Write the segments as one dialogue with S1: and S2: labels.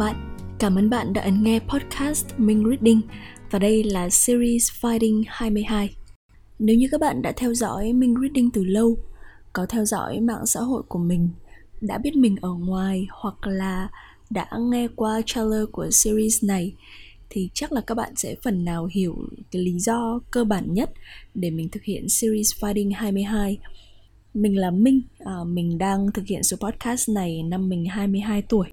S1: bạn, cảm ơn bạn đã ấn nghe podcast Minh Reading và đây là series Fighting 22. Nếu như các bạn đã theo dõi Minh Reading từ lâu, có theo dõi mạng xã hội của mình, đã biết mình ở ngoài hoặc là đã nghe qua trailer của series này thì chắc là các bạn sẽ phần nào hiểu cái lý do cơ bản nhất để mình thực hiện series Fighting 22. Mình là Minh, à, mình đang thực hiện số podcast này năm mình 22 tuổi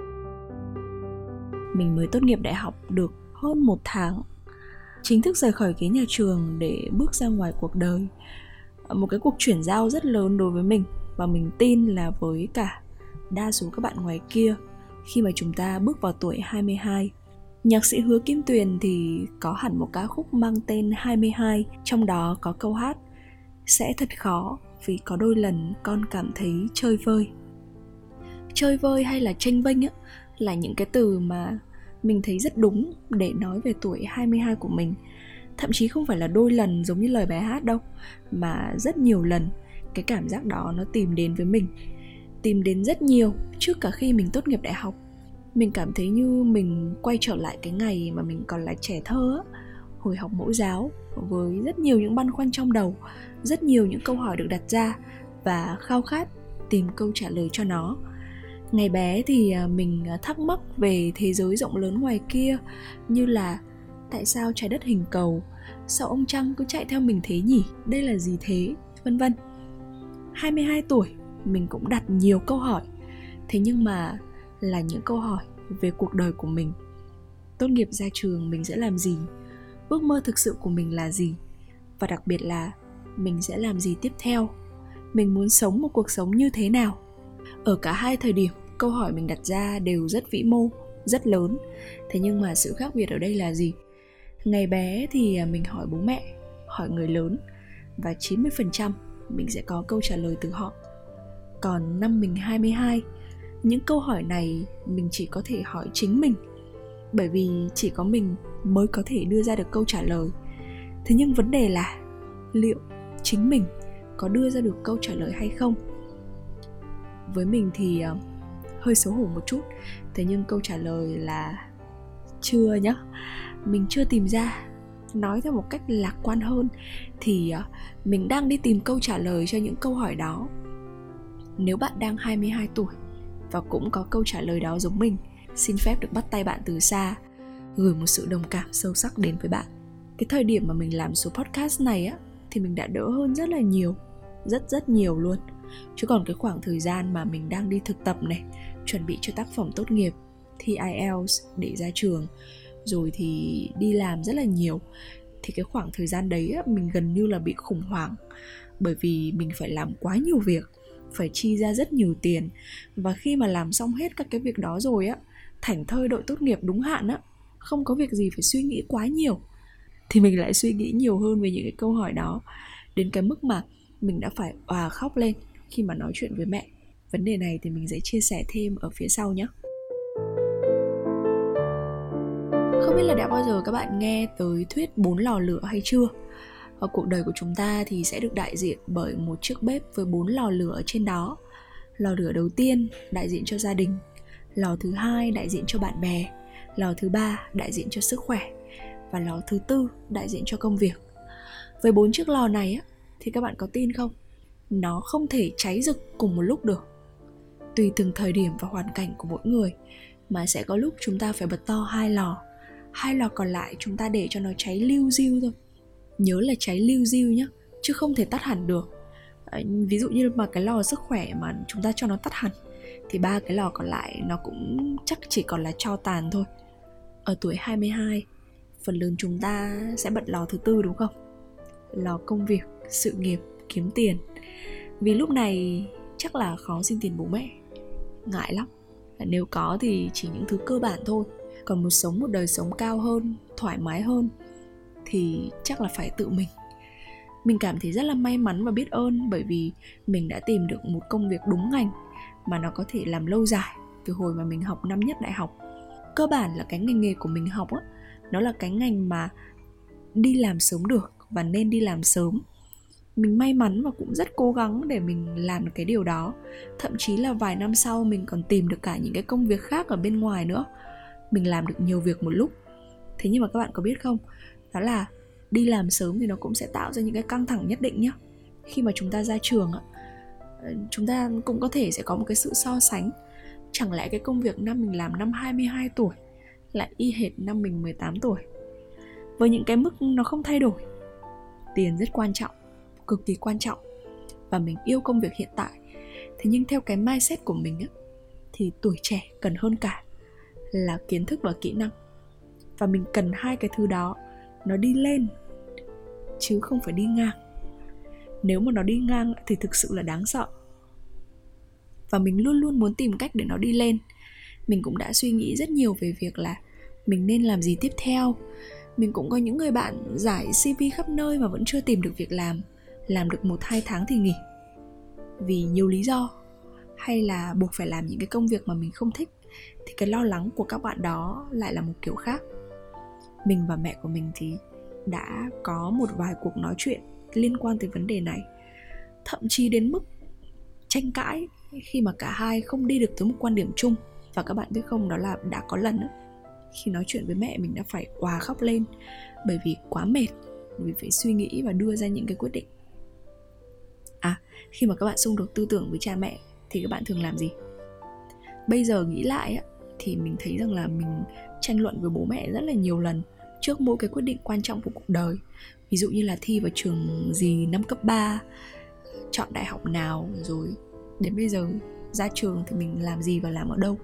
S1: mình mới tốt nghiệp đại học được hơn một tháng. Chính thức rời khỏi ghế nhà trường để bước ra ngoài cuộc đời. Một cái cuộc chuyển giao rất lớn đối với mình và mình tin là với cả đa số các bạn ngoài kia. Khi mà chúng ta bước vào tuổi 22 Nhạc sĩ Hứa Kim Tuyền thì có hẳn một ca khúc mang tên 22 Trong đó có câu hát Sẽ thật khó vì có đôi lần con cảm thấy chơi vơi Chơi vơi hay là tranh vênh á Là những cái từ mà mình thấy rất đúng để nói về tuổi 22 của mình. Thậm chí không phải là đôi lần giống như lời bài hát đâu, mà rất nhiều lần cái cảm giác đó nó tìm đến với mình, tìm đến rất nhiều trước cả khi mình tốt nghiệp đại học. Mình cảm thấy như mình quay trở lại cái ngày mà mình còn là trẻ thơ hồi học mẫu giáo, với rất nhiều những băn khoăn trong đầu, rất nhiều những câu hỏi được đặt ra và khao khát tìm câu trả lời cho nó ngày bé thì à, mình à, thắc mắc về thế giới rộng lớn ngoài kia, như là tại sao trái đất hình cầu, sao ông trăng cứ chạy theo mình thế nhỉ? Đây là gì thế? Vân vân. 22 tuổi, mình cũng đặt nhiều câu hỏi. Thế nhưng mà là những câu hỏi về cuộc đời của mình. Tốt nghiệp ra trường mình sẽ làm gì? Ước mơ thực sự của mình là gì? Và đặc biệt là mình sẽ làm gì tiếp theo? Mình muốn sống một cuộc sống như thế nào? Ở cả hai thời điểm, câu hỏi mình đặt ra đều rất vĩ mô, rất lớn. Thế nhưng mà sự khác biệt ở đây là gì? Ngày bé thì à, mình hỏi bố mẹ, hỏi người lớn và 90% mình sẽ có câu trả lời từ họ. Còn năm mình 22 những câu hỏi này mình chỉ có thể hỏi chính mình, bởi vì chỉ có mình mới có thể đưa ra được câu trả lời. Thế nhưng vấn đề là liệu chính mình có đưa ra được câu trả lời hay không? Với mình thì uh, hơi xấu hổ một chút. Thế nhưng câu trả lời là chưa nhá. Mình chưa tìm ra. Nói theo một cách lạc quan hơn thì uh, mình đang đi tìm câu trả lời cho những câu hỏi đó. Nếu bạn đang 22 tuổi và cũng có câu trả lời đó giống mình xin phép được bắt tay bạn từ xa gửi một sự đồng cảm sâu sắc đến với bạn. Cái thời điểm mà mình làm số podcast này á thì mình đã đỡ hơn rất là nhiều rất rất nhiều luôn chứ còn cái khoảng thời gian mà mình đang đi thực tập này chuẩn bị cho tác phẩm tốt nghiệp thi IELTS để ra trường rồi thì đi làm rất là nhiều thì cái khoảng thời gian đấy á, mình gần như là bị khủng hoảng. Bởi vì mình phải làm quá nhiều việc phải chi ra rất nhiều tiền. Và khi mà làm xong hết các cái việc đó rồi á thảnh thơi đội tốt nghiệp đúng hạn á không có việc gì phải suy nghĩ quá nhiều. Thì mình lại suy nghĩ nhiều hơn về những cái câu hỏi đó. Đến cái mức mà mình đã phải òa khóc lên khi mà nói chuyện với mẹ. Vấn đề này thì mình sẽ chia sẻ thêm ở phía sau nhé. Không biết là đã bao giờ các bạn nghe tới thuyết bốn lò lửa hay chưa? Ở cuộc đời của chúng ta thì sẽ được đại diện bởi một chiếc bếp với bốn lò lửa ở trên đó. Lò lửa đầu tiên, đại diện cho gia đình. Lò thứ hai, đại diện cho bạn bè. Lò thứ ba, đại diện cho sức khỏe. Và lò thứ tư, đại diện cho công việc. Với bốn chiếc lò này á, thì các bạn có tin không? Nó không thể cháy rực cùng một lúc được. Tùy từng thời điểm và hoàn cảnh của mỗi người, mà sẽ có lúc chúng ta phải bật to hai lò. Hai lò còn lại chúng ta để cho nó cháy lưu diêu thôi. Nhớ là cháy lưu diêu nhé chứ không thể tắt hẳn được. Ờ, ví dụ như mà cái lò sức khỏe mà chúng ta cho nó tắt hẳn, thì ba cái lò còn lại nó cũng chắc chỉ còn là cho tàn thôi. Ở tuổi 22 phần lớn chúng ta sẽ bật lò thứ tư đúng không? Lò công việc, sự nghiệp, kiếm tiền vì lúc này chắc là khó xin tiền bố mẹ. Ngại lắm. Nếu có thì chỉ những thứ cơ bản thôi. Còn một sống một đời sống cao hơn, thoải mái hơn thì chắc là phải tự mình. Mình cảm thấy rất là may mắn và biết ơn bởi vì mình đã tìm được một công việc đúng ngành mà nó có thể làm lâu dài từ hồi mà mình học năm nhất đại học. Cơ bản là cái ngành nghề của mình học á, nó là cái ngành mà đi làm sớm được và nên đi làm sớm mình may mắn và cũng rất cố gắng để mình làm được cái điều đó. Thậm chí là vài năm sau mình còn tìm được cả những cái công việc khác ở bên ngoài nữa. Mình làm được nhiều việc một lúc. Thế nhưng mà các bạn có biết không? Đó là đi làm sớm thì nó cũng sẽ tạo ra những cái căng thẳng nhất định nhá. Khi mà chúng ta ra trường ờ, chúng ta cũng có thể sẽ có một cái sự so sánh. Chẳng lẽ cái công việc năm mình làm năm 22 tuổi, lại y hệt năm mình 18 tuổi? Với những cái mức nó không thay đổi, tiền rất quan trọng cực kỳ quan trọng và mình yêu công việc hiện tại. Thế nhưng theo cái mindset của mình á, thì tuổi trẻ cần hơn cả là kiến thức và kỹ năng. Và mình cần hai cái thứ đó, nó đi lên, chứ không phải đi ngang. Nếu mà nó đi ngang thì thực sự là đáng sợ. Và mình luôn luôn muốn tìm cách để nó đi lên. Mình cũng đã suy nghĩ rất nhiều về việc là mình nên làm gì tiếp theo. Mình cũng có những người bạn giải cv khắp nơi mà vẫn chưa tìm được việc làm làm được một hai tháng thì nghỉ. Vì nhiều lý do hay là buộc phải làm những cái công việc mà mình không thích thì cái lo lắng của các bạn đó lại là một kiểu khác. Mình và mẹ của mình thì đã có một vài cuộc nói chuyện liên quan tới vấn đề này. Thậm chí đến mức tranh cãi khi mà cả hai không đi được tới một quan điểm chung. Và các bạn biết không đó là đã có lần đó, khi nói chuyện với mẹ mình đã phải òa khóc lên bởi vì quá mệt vì phải suy nghĩ và đưa ra những cái quyết định khi mà các bạn xung đột tư tưởng với cha mẹ thì các bạn thường làm gì? Bây giờ nghĩ lại thì mình thấy rằng là mình tranh luận với bố mẹ rất là nhiều lần trước mỗi cái quyết định quan trọng của cuộc đời. Ví dụ như là thi vào trường gì năm cấp 3 chọn đại học nào rồi đến bây giờ ra trường thì mình làm gì và làm ở đâu?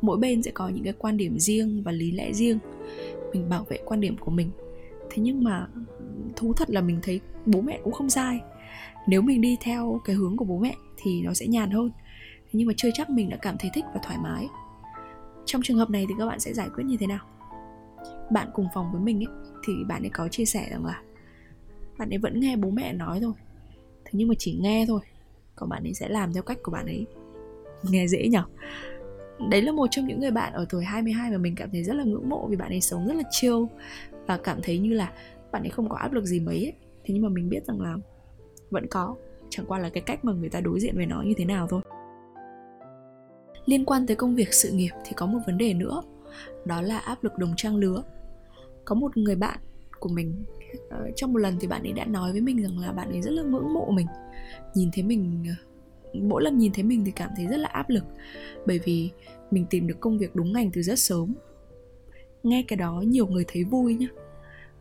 S1: Mỗi bên sẽ có những cái quan điểm riêng và lý lẽ riêng. Mình bảo vệ quan điểm của mình. Thế nhưng mà thú thật là mình thấy bố mẹ cũng không sai nếu mình đi theo cái hướng của bố mẹ thì nó sẽ nhàn hơn. Thế nhưng mà chưa chắc mình đã cảm thấy thích và thoải mái. Trong trường hợp này thì các bạn sẽ giải quyết như thế nào? Bạn cùng phòng với mình ấy, thì bạn ấy có chia sẻ rằng là bạn ấy vẫn nghe bố mẹ nói thôi. Thế nhưng mà chỉ nghe thôi, còn bạn ấy sẽ làm theo cách của bạn ấy. Nghe dễ nhở? Đấy là một trong những người bạn ở tuổi 22 mà mình cảm thấy rất là ngưỡng mộ vì bạn ấy sống rất là chill và cảm thấy như là bạn ấy không có áp lực gì mấy ấy. thế nhưng mà mình biết rằng là vẫn có. Chẳng qua là cái cách mà người ta đối diện với nó như thế nào thôi. Liên quan tới công việc sự nghiệp thì có một vấn đề nữa, đó là áp lực đồng trang lứa. Có một người bạn của mình ờ, trong một lần thì bạn ấy đã nói với mình rằng là bạn ấy rất là ngưỡng mộ mình. Nhìn thấy mình ờ, mỗi lần nhìn thấy mình thì cảm thấy rất là áp lực, bởi vì mình tìm được công việc đúng ngành từ rất sớm. Nghe cái đó nhiều người thấy vui nhá.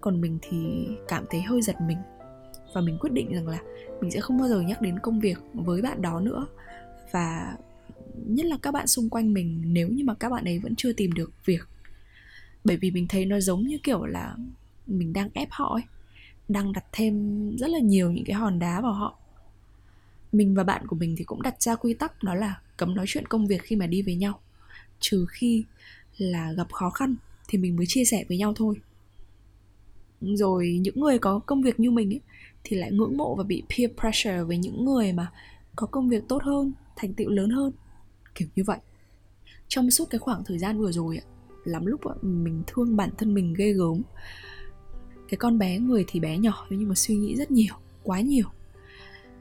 S1: Còn mình thì cảm thấy hơi giật mình và mình quyết định rằng là mình sẽ không bao giờ nhắc đến công việc với bạn đó nữa. Và nhất là các bạn xung quanh mình nếu như mà các bạn ấy vẫn chưa tìm được việc. Bởi vì mình thấy nó giống như kiểu là mình đang ép họ ấy đang đặt thêm rất là nhiều những cái hòn đá vào họ. Mình và bạn của mình thì cũng đặt ra quy tắc đó là cấm nói chuyện công việc khi mà đi với nhau. Trừ khi là gặp khó khăn thì mình mới chia sẻ với nhau thôi. Rồi những người có công việc như mình ấy, thì lại ngưỡng mộ và bị peer pressure với những người mà có công việc tốt hơn, thành tựu lớn hơn, kiểu như vậy. Trong suốt cái khoảng thời gian vừa rồi ạ, lắm lúc mình thương bản thân mình ghê gớm. Cái con bé người thì bé nhỏ, nhưng mà suy nghĩ rất nhiều, quá nhiều.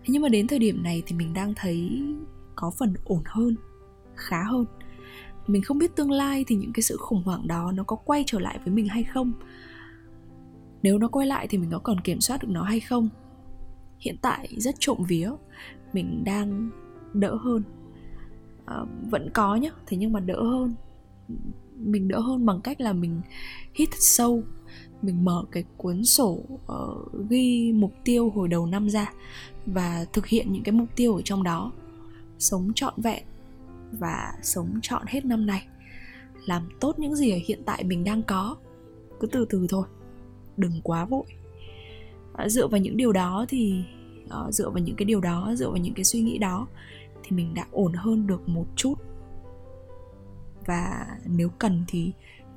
S1: Thế nhưng mà đến thời điểm này thì mình đang thấy có phần ổn hơn, khá hơn. Mình không biết tương lai thì những cái sự khủng hoảng đó nó có quay trở lại với mình hay không nếu nó quay lại thì mình có còn kiểm soát được nó hay không? Hiện tại rất trộm vía mình đang đỡ hơn. À, vẫn có nhá thế nhưng mà đỡ hơn. Mình đỡ hơn bằng cách là mình hít thật sâu mình mở cái cuốn sổ uh, ghi mục tiêu hồi đầu năm ra và thực hiện những cái mục tiêu ở trong đó. Sống trọn vẹn và sống trọn hết năm này làm tốt những gì ở hiện tại mình đang có. Cứ từ từ thôi đừng quá vội. À, dựa vào những điều đó thì à, dựa vào những cái điều đó dựa vào những cái suy nghĩ đó thì mình đã ổn hơn được một chút. Và nếu cần thì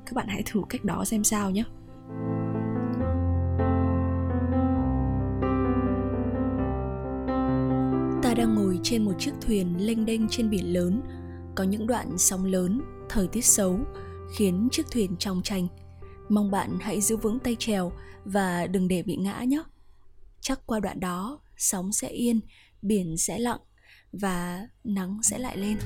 S1: các bạn hãy thử cách đó xem sao nhé. Ta đang ngồi trên một chiếc thuyền lênh đênh trên biển lớn. Có những đoạn sóng lớn thời tiết xấu khiến chiếc thuyền trong tranh mong bạn hãy giữ vững tay trèo và đừng để bị ngã nhé. Chắc qua đoạn đó, sóng sẽ yên, biển sẽ lặng và nắng sẽ lại lên.